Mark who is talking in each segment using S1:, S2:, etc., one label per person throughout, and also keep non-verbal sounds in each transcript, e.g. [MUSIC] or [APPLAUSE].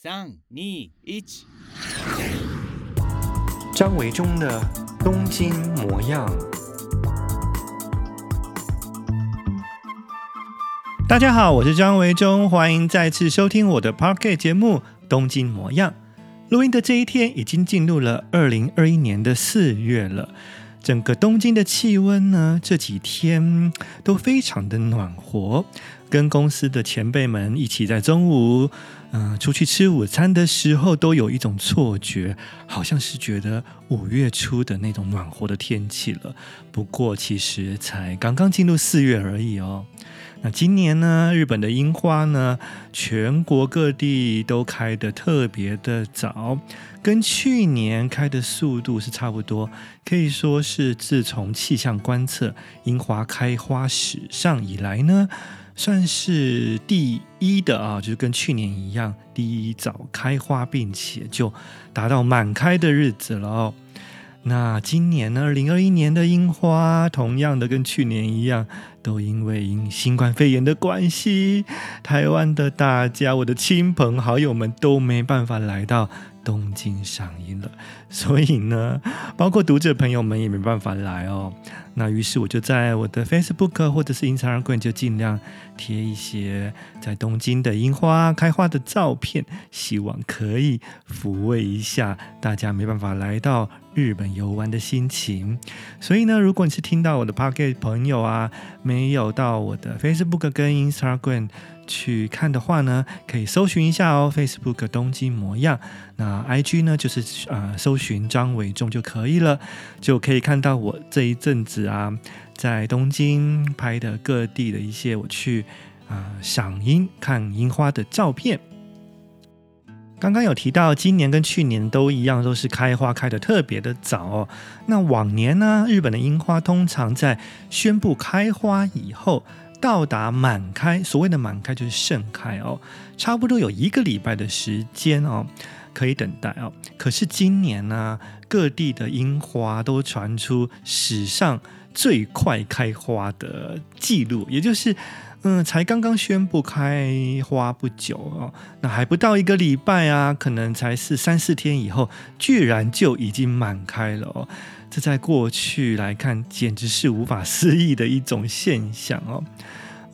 S1: 三、二、一。
S2: 张维中的东京模样。大家好，我是张维忠，欢迎再次收听我的 Podcast 节目《东京模样》。录音的这一天已经进入了二零二一年的四月了。整个东京的气温呢，这几天都非常的暖和。跟公司的前辈们一起在中午，嗯、出去吃午餐的时候，都有一种错觉，好像是觉得五月初的那种暖和的天气了。不过其实才刚刚进入四月而已哦。那今年呢，日本的樱花呢，全国各地都开得特别的早。跟去年开的速度是差不多，可以说是自从气象观测樱花开花史上以来呢，算是第一的啊，就是跟去年一样，第一早开花，并且就达到满开的日子了哦。那今年呢，二零二一年的樱花，同样的跟去年一样，都因为因新冠肺炎的关系，台湾的大家，我的亲朋好友们都没办法来到。东京上映了，[LAUGHS] 所以呢，包括读者朋友们也没办法来哦。那于是我就在我的 Facebook 或者是 Instagram 就尽量贴一些在东京的樱花开花的照片，希望可以抚慰一下大家没办法来到日本游玩的心情。所以呢，如果你是听到我的 Pocket 朋友啊，没有到我的 Facebook 跟 Instagram。去看的话呢，可以搜寻一下哦，Facebook 东京模样。那 IG 呢，就是呃，搜寻张维中就可以了，就可以看到我这一阵子啊，在东京拍的各地的一些我去啊、呃、赏樱看樱花的照片。刚刚有提到，今年跟去年都一样，都是开花开得特别的早。那往年呢，日本的樱花通常在宣布开花以后。到达满开，所谓的满开就是盛开哦，差不多有一个礼拜的时间哦，可以等待哦。可是今年呢，各地的樱花都传出史上最快开花的记录，也就是，嗯，才刚刚宣布开花不久哦，那还不到一个礼拜啊，可能才是三四天以后，居然就已经满开了哦。这在过去来看，简直是无法思议的一种现象哦。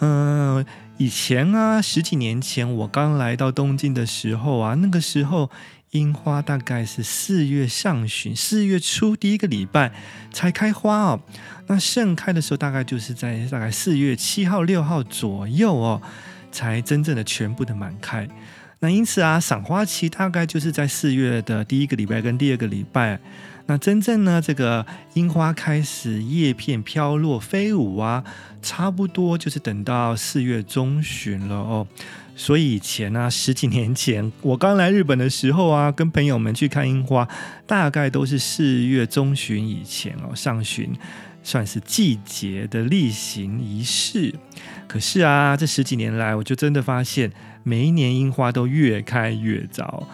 S2: 嗯、以前啊，十几年前我刚来到东京的时候啊，那个时候樱花大概是四月上旬、四月初第一个礼拜才开花哦。那盛开的时候，大概就是在大概四月七号、六号左右哦，才真正的全部的满开。那因此啊，赏花期大概就是在四月的第一个礼拜跟第二个礼拜。那真正呢，这个樱花开始叶片飘落飞舞啊，差不多就是等到四月中旬了哦。所以以前呢，十几年前我刚来日本的时候啊，跟朋友们去看樱花，大概都是四月中旬以前哦，上旬算是季节的例行仪式。可是啊，这十几年来，我就真的发现，每一年樱花都越开越早。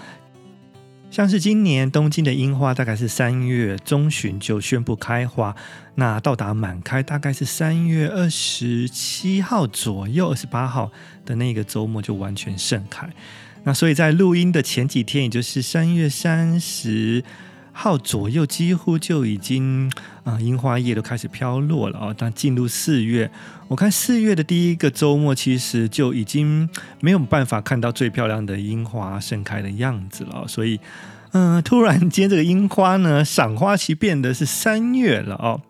S2: 像是今年东京的樱花，大概是三月中旬就宣布开花，那到达满开大概是三月二十七号左右，二十八号的那个周末就完全盛开。那所以在录音的前几天，也就是三月三十号左右，几乎就已经啊樱花叶都开始飘落了啊。但进入四月，我看四月的第一个周末，其实就已经没有办法看到最漂亮的樱花盛开的样子了。所以。嗯、突然间这个樱花呢，赏花期变得是三月了哦。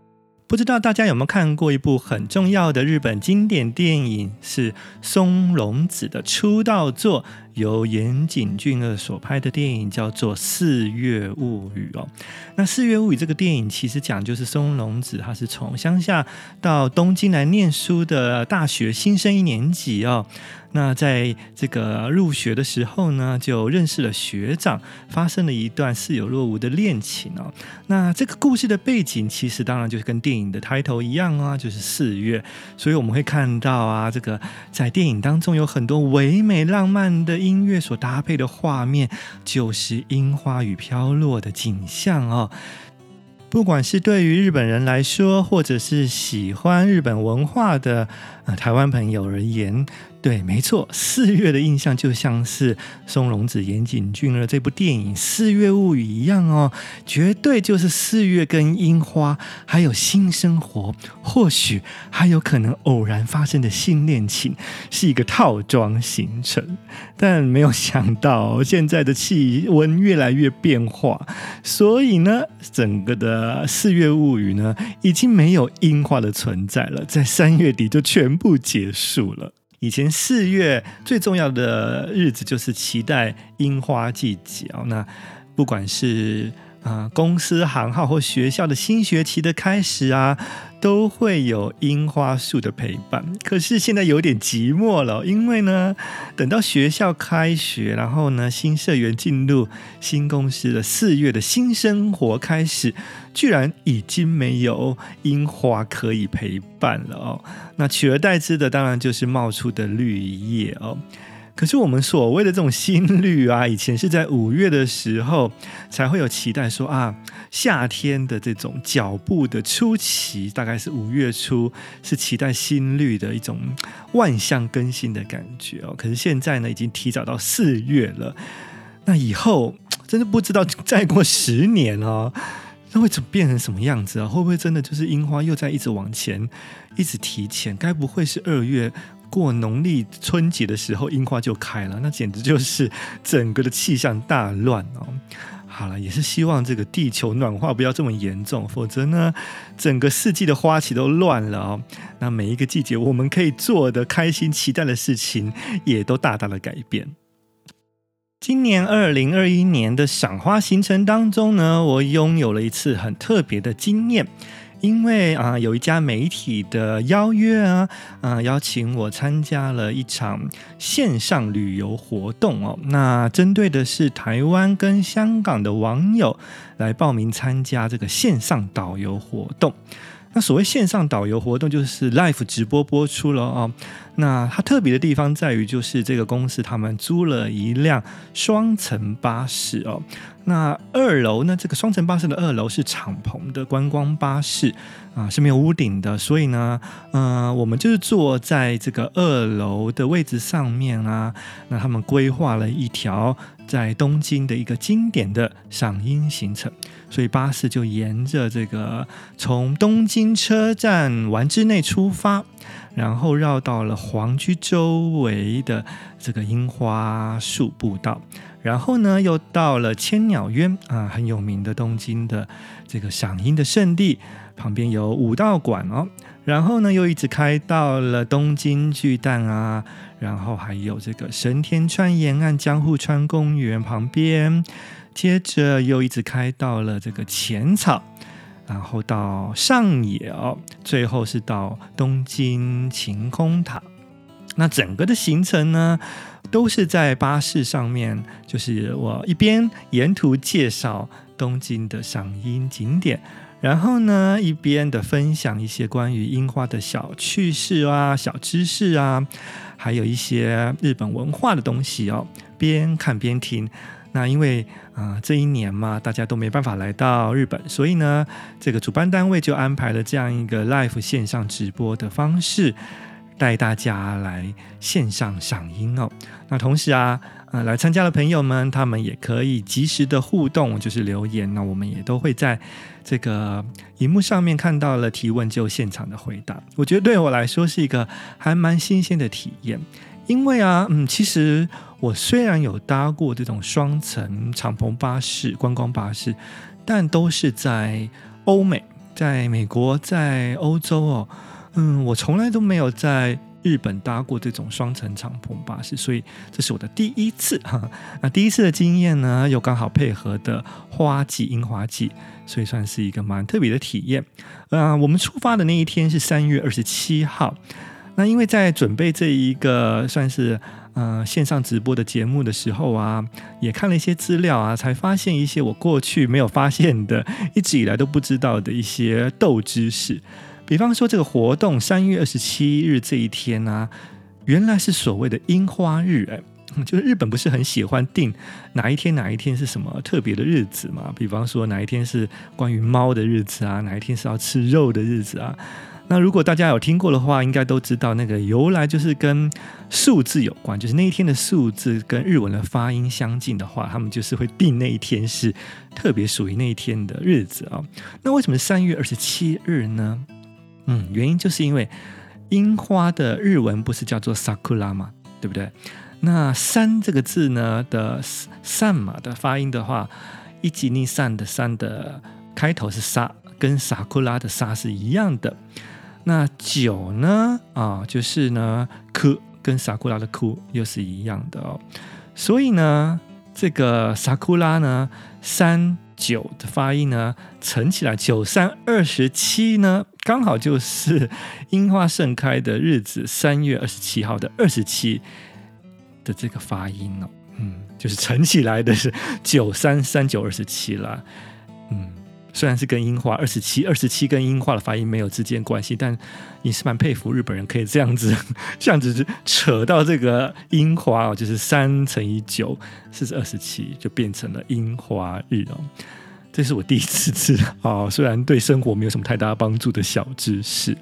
S2: 不知道大家有没有看过一部很重要的日本经典电影，是松隆子的出道作。由岩井俊二所拍的电影叫做《四月物语》哦。那《四月物语》这个电影其实讲就是松隆子，他是从乡下到东京来念书的大学新生一年级哦。那在这个入学的时候呢，就认识了学长，发生了一段似有若无的恋情哦。那这个故事的背景其实当然就是跟电影的开头一样啊，就是四月。所以我们会看到啊，这个在电影当中有很多唯美浪漫的。音乐所搭配的画面就是樱花雨飘落的景象哦。不管是对于日本人来说，或者是喜欢日本文化的台湾朋友而言。对，没错，[LAUGHS] 四月的印象就像是松隆子、岩井俊二这部电影《四月物语》一样哦，绝对就是四月跟樱花，还有新生活，或许还有可能偶然发生的新恋情，是一个套装行程。但没有想到，现在的气温越来越变化，所以呢，整个的《四月物语》呢，已经没有樱花的存在了，在三月底就全不结束了。以前四月最重要的日子就是期待樱花季节哦。那不管是啊、公司行号或学校的新学期的开始啊，都会有樱花树的陪伴。可是现在有点寂寞了，因为呢，等到学校开学，然后呢，新社员进入新公司的四月的新生活开始。居然已经没有樱花可以陪伴了哦，那取而代之的当然就是冒出的绿叶哦。可是我们所谓的这种新绿啊，以前是在五月的时候才会有期待说啊，夏天的这种脚步的初期，大概是五月初，是期待新绿的一种万象更新的感觉哦。可是现在呢，已经提早到四月了，那以后真的不知道再过十年哦。那会怎么变成什么样子啊？会不会真的就是樱花又在一直往前，一直提前？该不会是二月过农历春节的时候樱花就开了？那简直就是整个的气象大乱哦！好了，也是希望这个地球暖化不要这么严重，否则呢，整个四季的花期都乱了哦。那每一个季节我们可以做的开心、期待的事情，也都大大的改变。今年二零二一年的赏花行程当中呢，我拥有了一次很特别的经验，因为啊，有一家媒体的邀约啊，啊，邀请我参加了一场线上旅游活动哦。那针对的是台湾跟香港的网友来报名参加这个线上导游活动。那所谓线上导游活动，就是 live 直播播出了哦。那它特别的地方在于，就是这个公司他们租了一辆双层巴士哦。那二楼呢，这个双层巴士的二楼是敞篷的观光巴士啊，是没有屋顶的。所以呢，嗯、我们就是坐在这个二楼的位置上面啊。那他们规划了一条在东京的一个经典的赏樱行程，所以巴士就沿着这个从东京车站丸之内出发。然后绕到了皇居周围的这个樱花树步道，然后呢，又到了千鸟渊啊，很有名的东京的这个赏樱的圣地，旁边有武道馆哦。然后呢，又一直开到了东京巨蛋啊，然后还有这个神田川沿岸江户川公园旁边，接着又一直开到了这个浅草。然后到上野哦，最后是到东京晴空塔。那整个的行程呢，都是在巴士上面，就是我一边沿途介绍东京的赏樱景点，然后呢，一边的分享一些关于樱花的小趣事啊、小知识啊，还有一些日本文化的东西哦，边看边听。那因为啊、这一年嘛，大家都没办法来到日本，所以呢，这个主办单位就安排了这样一个 live 线上直播的方式，带大家来线上赏樱哦。那同时啊，呃，来参加的朋友们，他们也可以及时的互动，就是留言。那我们也都会在这个荧幕上面看到了提问，就现场的回答。我觉得对我来说是一个还蛮新鲜的体验。因为啊，嗯，其实我虽然有搭过这种双层敞篷巴士、观光巴士，但都是在欧美，在美国、在欧洲哦，嗯，我从来都没有在日本搭过这种双层敞篷巴士，所以这是我的第一次哈。那第一次的经验呢，又刚好配合的花季、樱花季，所以算是一个蛮特别的体验。啊、呃，我们出发的那一天是三月二十七号。那因为在准备这一个算是呃线上直播的节目的时候啊，也看了一些资料啊，才发现一些我过去没有发现的，一直以来都不知道的一些豆知识。比方说，这个活动三月二十七日这一天啊，原来是所谓的樱花日诶，就是日本不是很喜欢定哪一天哪一天是什么特别的日子嘛？比方说哪一天是关于猫的日子啊，哪一天是要吃肉的日子啊？那如果大家有听过的话，应该都知道那个由来就是跟数字有关，就是那一天的数字跟日文的发音相近的话，他们就是会定那一天是特别属于那一天的日子啊。那为什么三月二十七日呢？嗯，原因就是因为樱花的日文不是叫做 sakura 吗？对不对？那三这个字呢的三嘛的发音的话，一吉尼山的山的开头是沙，跟萨库拉的沙是一样的。那九呢啊，就是呢库跟萨库拉的库又是一样的哦。所以呢，这个萨库拉呢三九的发音呢乘起来九三二十七呢，刚好就是樱花盛开的日子，三月二十七号的二十七。的这个发音哦，嗯，就是乘起来的是九三三九二十七了，嗯，虽然是跟樱花二十七二十七跟樱花的发音没有之间关系，但也是蛮佩服日本人可以这样子 [LAUGHS] 这样子扯到这个樱花哦，就是三乘以九是二十七，就变成了樱花日哦，这是我第一次知道 [LAUGHS] 哦，虽然对生活没有什么太大帮助的小知识。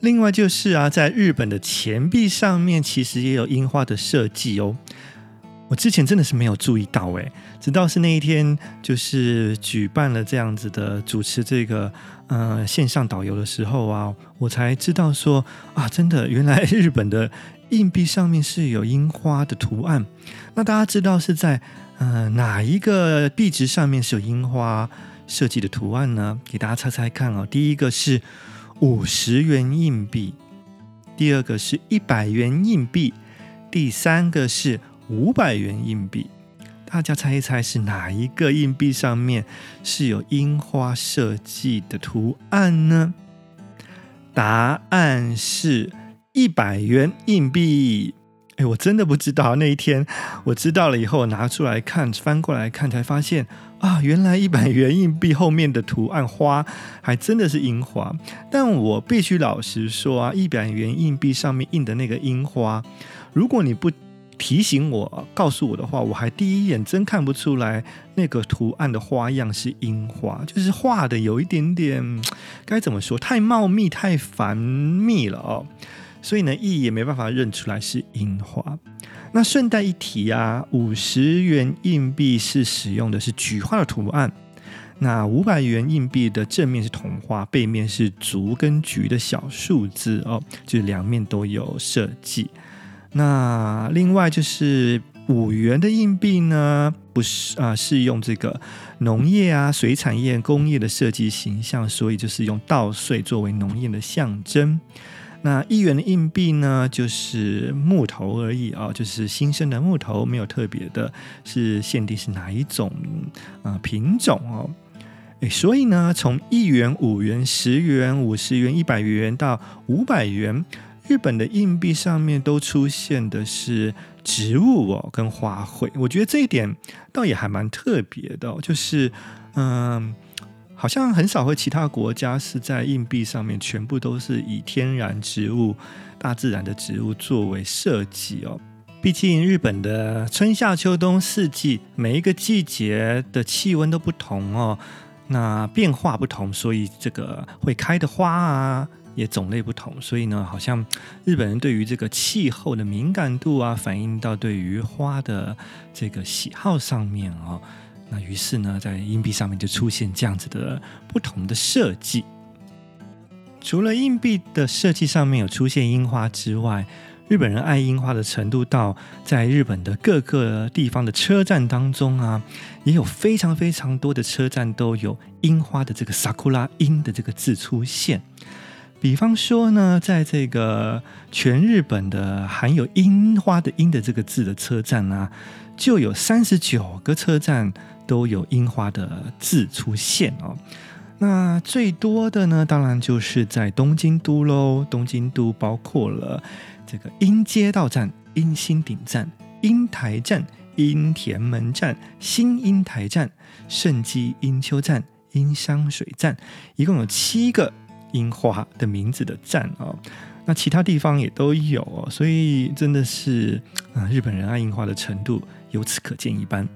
S2: 另外就是啊，在日本的钱币上面其实也有樱花的设计哦。我之前真的是没有注意到诶，直到是那一天就是举办了这样子的主持这个呃线上导游的时候啊，我才知道说啊，真的原来日本的硬币上面是有樱花的图案。那大家知道是在呃哪一个币值上面是有樱花设计的图案呢？给大家猜猜看哦。第一个是。五十元硬币，第二个是一百元硬币，第三个是五百元硬币。大家猜一猜是哪一个硬币上面是有樱花设计的图案呢？答案是一百元硬币。哎，我真的不知道。那一天我知道了以后，拿出来看，翻过来看，才发现啊，原来一百元硬币后面的图案花还真的是樱花。但我必须老实说啊，一百元硬币上面印的那个樱花，如果你不提醒我、告诉我的话，我还第一眼真看不出来那个图案的花样是樱花，就是画的有一点点该怎么说，太茂密、太繁密了哦。所以呢，一也没办法认出来是樱花。那顺带一提啊，五十元硬币是使用的是菊花的图案。那五百元硬币的正面是桐花，背面是竹跟菊的小数字哦，就是两面都有设计。那另外就是五元的硬币呢，不是啊，是用这个农业啊、水产业、工业的设计形象，所以就是用稻穗作为农业的象征。那一元的硬币呢，就是木头而已啊、就是新生的木头，没有特别的，是限定是哪一种啊、品种哦。诶，所以呢，从一元、五元、十元、五十元、一百元到五百元，日本的硬币上面都出现的是植物哦，跟花卉。我觉得这一点倒也还蛮特别的、就是嗯。好像很少会，其他国家是在硬币上面全部都是以天然植物、大自然的植物作为设计哦。毕竟日本的春夏秋冬四季，每一个季节的气温都不同哦，那变化不同，所以这个会开的花啊也种类不同。所以呢，好像日本人对于这个气候的敏感度啊，反映到对于花的这个喜好上面哦。那于是呢，在硬币上面就出现这样子的不同的设计。除了硬币的设计上面有出现樱花之外，日本人爱樱花的程度到在日本的各个地方的车站当中啊，也有非常非常多的车站都有樱花的这个 “sakura” 樱的这个字出现。比方说呢，在这个全日本的含有樱花的“樱”的这个字的车站啊，就有三十九个车站。都有樱花的字出现哦，那最多的呢，当然就是在东京都喽。东京都包括了这个樱街道站、樱新町站、樱台站、樱田门站、新樱台站、圣迹樱丘站、樱香水站，一共有七个樱花的名字的站哦。那其他地方也都有哦，所以真的是啊，日本人爱樱花的程度由此可见一斑。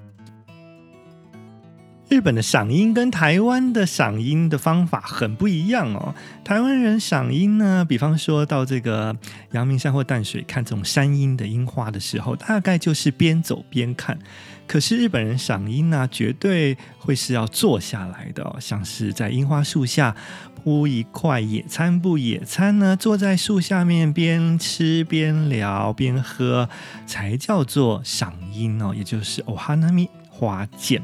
S2: 日本的赏樱跟台湾的赏樱的方法很不一样哦。台湾人赏樱呢，比方说到这个阳明山或淡水看这种山樱的樱花的时候，大概就是边走边看。可是日本人赏樱呢，绝对会是要坐下来的哦，像是在樱花树下铺一块野餐布，野餐呢，坐在树下面边吃边聊边喝，才叫做赏樱哦，也就是お花见花见。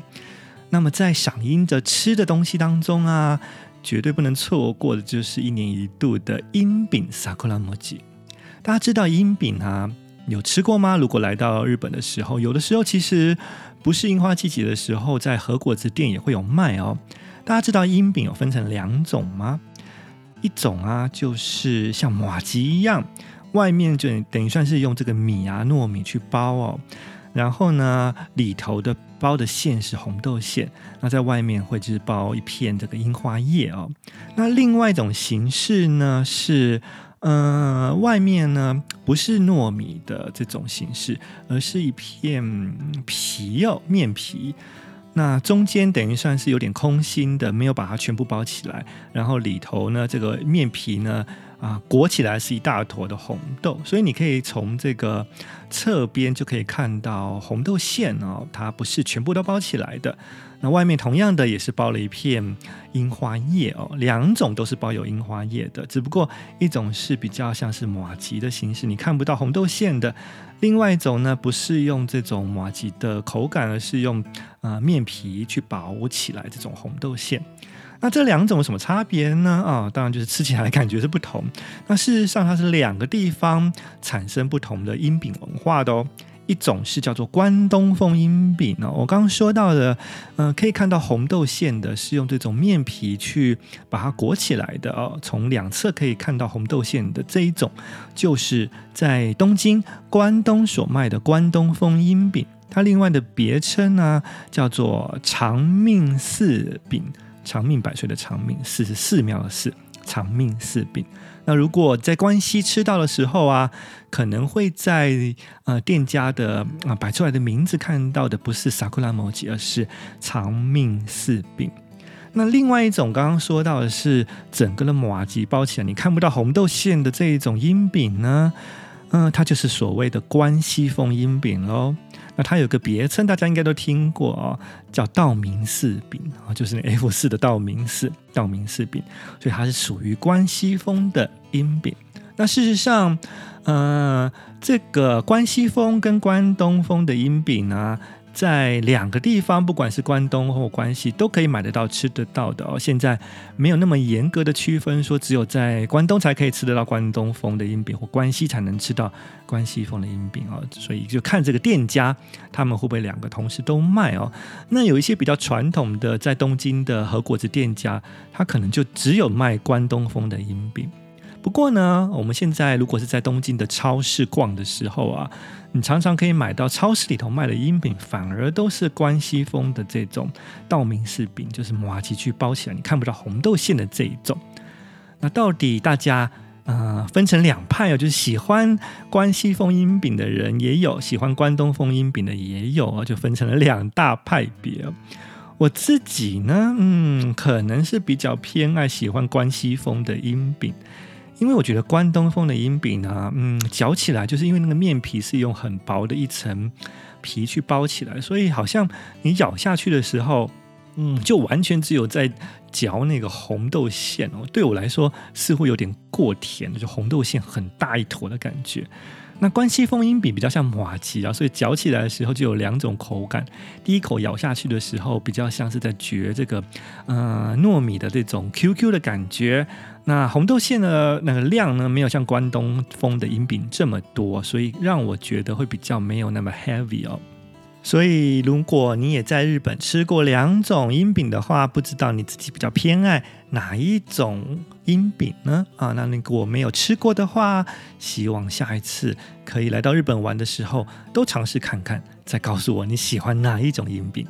S2: 那么在赏樱的吃的东西当中啊，绝对不能错过的就是一年一度的樱饼桜もち。大家知道樱饼啊，有吃过吗？如果来到日本的时候，有的时候其实不是樱花季节的时候，在和果子店也会有卖哦。 大家知道阴饼有分成两种吗？一种啊，就是像马吉一样，外面就等于算是用这个米啊糯米去包哦。然后呢，里头的包的馅是红豆馅，那在外面会就是包一片这个樱花叶哦。那另外一种形式呢是，呃，外面呢不是糯米的这种形式，而是一片皮哦，面皮。那中间等于算是有点空心的，没有把它全部包起来。然后里头呢，这个面皮呢。啊，裹起来是一大坨的红豆，所以你可以从这个侧边就可以看到红豆馅哦，它不是全部都包起来的。那外面同样的也是包了一片樱花叶哦，两种都是包有樱花叶的，只不过一种是比较像是麻糬的形式，你看不到红豆馅的；另外一种呢，不是用这种麻糬的口感，而是用啊、呃、面皮去包起来这种红豆馅。那这两种有什么差别呢？啊，当然就是吃起来的感觉是不同。那事实上，它是两个地方产生不同的樱饼文化的哦。一种是叫做关东风樱饼哦，我刚刚说到的，嗯、可以看到红豆馅的，是用这种面皮去把它裹起来的哦。从两侧可以看到红豆馅的这一种，就是在东京关东所卖的关东风樱饼。它另外的别称呢，叫做长命寺饼。长命百岁的长命，四十四秒的寺，长命四饼。那如果在关西吃到的时候啊，可能会在呃店家的啊摆出来的名字看到的不是萨库拉摩吉，而是长命四饼。那另外一种刚刚说到的是整个的麻吉包起来，你看不到红豆馅的这一种樱饼呢，嗯、它就是所谓的关西风樱饼喽。那它有个别称，大家应该都听过哦，叫道明寺饼啊，就是那 F 四的道明寺，道明寺饼，所以它是属于关西风的音饼。那事实上，呃，这个关西风跟关东风的音饼呢，在两个地方，不管是关东或关西，都可以买得到、吃得到的哦。现在没有那么严格的区分，说只有在关东才可以吃得到关东风的阴饼，或关西才能吃到关西风的阴饼哦。所以就看这个店家，他们会不会两个同时都卖哦。那有一些比较传统的，在东京的和果子店家，他可能就只有卖关东风的阴饼。不过呢，我们现在如果是在东京的超市逛的时候啊，你常常可以买到超市里头卖的樱饼，反而都是关西风的这种道明寺饼，就是麻糬去包起来，你看不到红豆馅的这一种。那到底大家呃分成两派哦，就是喜欢关西风樱饼的人也有，喜欢关东风樱饼的也有啊，就分成了两大派别。我自己呢，嗯，可能是比较偏爱喜欢关西风的樱饼。因为我觉得关东风的银饼呢，嗯，嚼起来就是因为那个面皮是用很薄的一层皮去包起来，所以好像你咬下去的时候，嗯，就完全只有在嚼那个红豆馅哦。对我来说，似乎有点过甜，就红豆馅很大一坨的感觉。那关西风樱饼比较像麻糬啊，所以嚼起来的时候就有两种口感。第一口咬下去的时候，比较像是在嚼这个呃糯米的这种 QQ 的感觉。那红豆馅的那个量呢，没有像关东风的樱饼这么多，所以让我觉得会比较没有那么 heavy 哦。所以，如果你也在日本吃过两种樱饼的话，不知道你自己比较偏爱哪一种樱饼呢？啊，那如果没有吃过的话，希望下一次可以来到日本玩的时候都尝试看看，再告诉我你喜欢哪一种樱饼。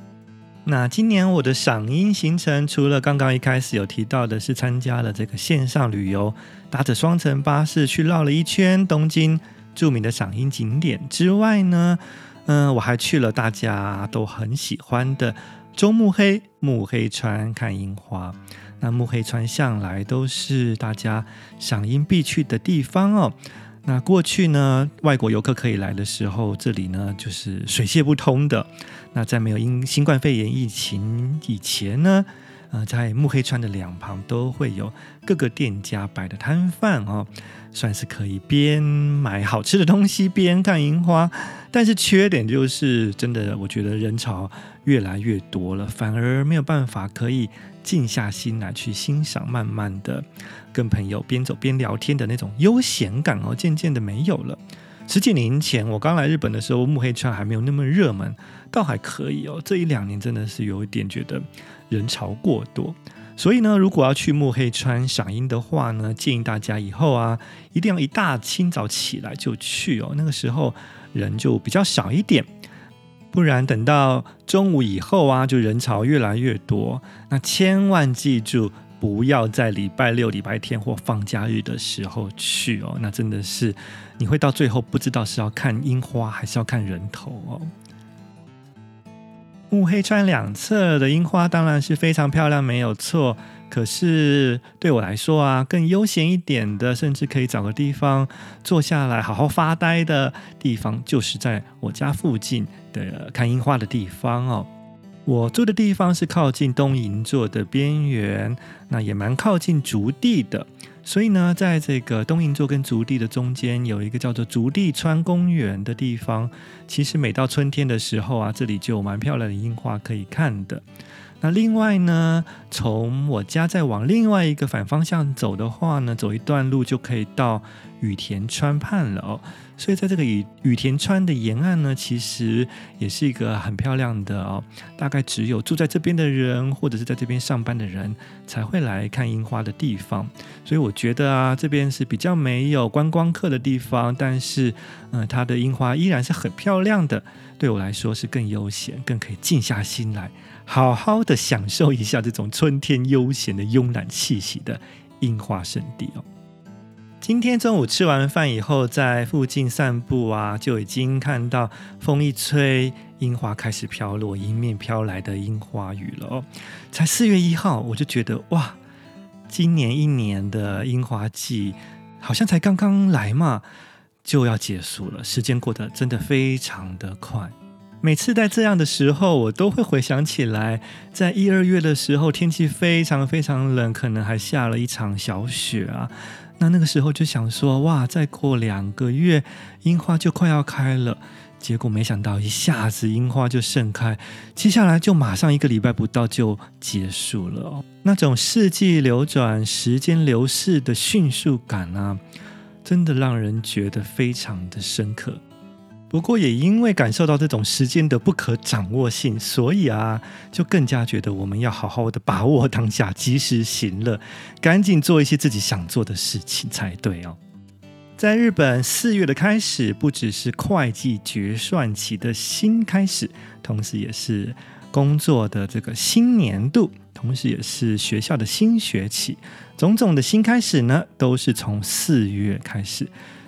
S2: 那今年我的赏樱行程，除了刚刚一开始有提到的是参加了这个线上旅游，搭着双层巴士去绕了一圈东京著名的赏樱景点之外呢，嗯，我还去了大家都很喜欢的中目黑目黑川看樱花。那目黑川向来都是大家赏樱必去的地方哦。那过去呢，外国游客可以来的时候，这里呢就是水泄不通的。那在没有因新冠肺炎疫情以前呢，呃，在目黑川的两旁都会有各个店家摆的摊贩哦，算是可以边买好吃的东西边看樱花。但是缺点就是，真的我觉得人潮越来越多了，反而没有办法可以。静下心来去欣赏，慢慢的跟朋友边走边聊天的那种悠闲感哦，渐渐的没有了。十几年前我刚来日本的时候，目黑川还没有那么热门，倒还可以哦。这一两年真的是有一点觉得人潮过多，所以呢，如果要去目黑川赏樱的话呢，建议大家以后啊，一定要一大清早起来就去哦，那个时候人就比较少一点。不然等到中午以后啊，就人潮越来越多。那千万记住，不要在礼拜六、礼拜天或放假日的时候去哦。那真的是你会到最后不知道是要看樱花还是要看人头哦。木黑川两侧的樱花当然是非常漂亮，没有错。可是对我来说啊，更悠闲一点的，甚至可以找个地方坐下来好好发呆的地方，就是在我家附近的看樱花的地方哦。我住的地方是靠近东银座的边缘，那也蛮靠近竹地的。所以呢，在这个东银座跟竹地的中间，有一个叫做竹地川公园的地方。其实每到春天的时候啊，这里就有蛮漂亮的樱花可以看的。那另外呢，从我家再往另外一个反方向走的话呢，走一段路就可以到羽田川畔了哦。所以在这个雨雨田川的沿岸呢，其实也是一个很漂亮的哦。大概只有住在这边的人，或者是在这边上班的人才会来看樱花的地方。所以我觉得啊，这边是比较没有观光客的地方，但是嗯、它的樱花依然是很漂亮的。对我来说是更悠闲，更可以静下心来。好好的享受一下这种春天悠闲的慵懒气息的樱花圣地哦。今天中午吃完饭以后，在附近散步啊，就已经看到风一吹，樱花开始飘落，迎面飘来的樱花雨了哦。才四月一号，我就觉得哇，今年一年的樱花季好像才刚刚来嘛，就要结束了，时间过得真的非常的快。每次在这样的时候，我都会回想起来，在一二月的时候，天气非常非常冷，可能还下了一场小雪啊。那那个时候就想说，哇，再过两个月，樱花就快要开了。结果没想到，一下子樱花就盛开，接下来就马上一个礼拜不到就结束了哦。那种四季流转、时间流逝的迅速感啊，真的让人觉得非常的深刻。不过也因为感受到这种时间的不可掌握性，所以啊，就更加觉得我们要好好的把握当下，及时行乐，赶紧做一些自己想做的事情才对哦。在日本，四月的开始不只是会计决算期的新开始，同时也是工作的这个新年度，同时也是学校的新学期，种种的新开始呢，都是从四月开始。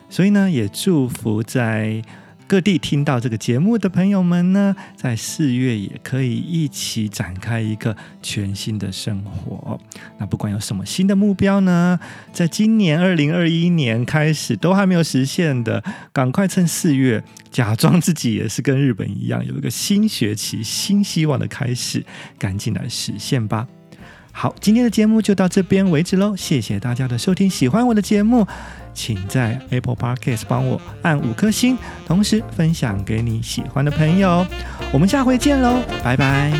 S2: 所以呢，也祝福在。各地听到这个节目的朋友们呢，在四月也可以一起展开一个全新的生活。那不管有什么新的目标呢，在今年二零二一年开始都还没有实现的，赶快趁四月，假装自己也是跟日本一样，有一个新学期、新希望的开始，赶紧来实现吧。好，今天的节目就到这边为止喽，谢谢大家的收听，喜欢我的节目。请在 Apple Podcast 帮我按五颗星，同时分享给你喜欢的朋友。我们下回见喽，拜拜。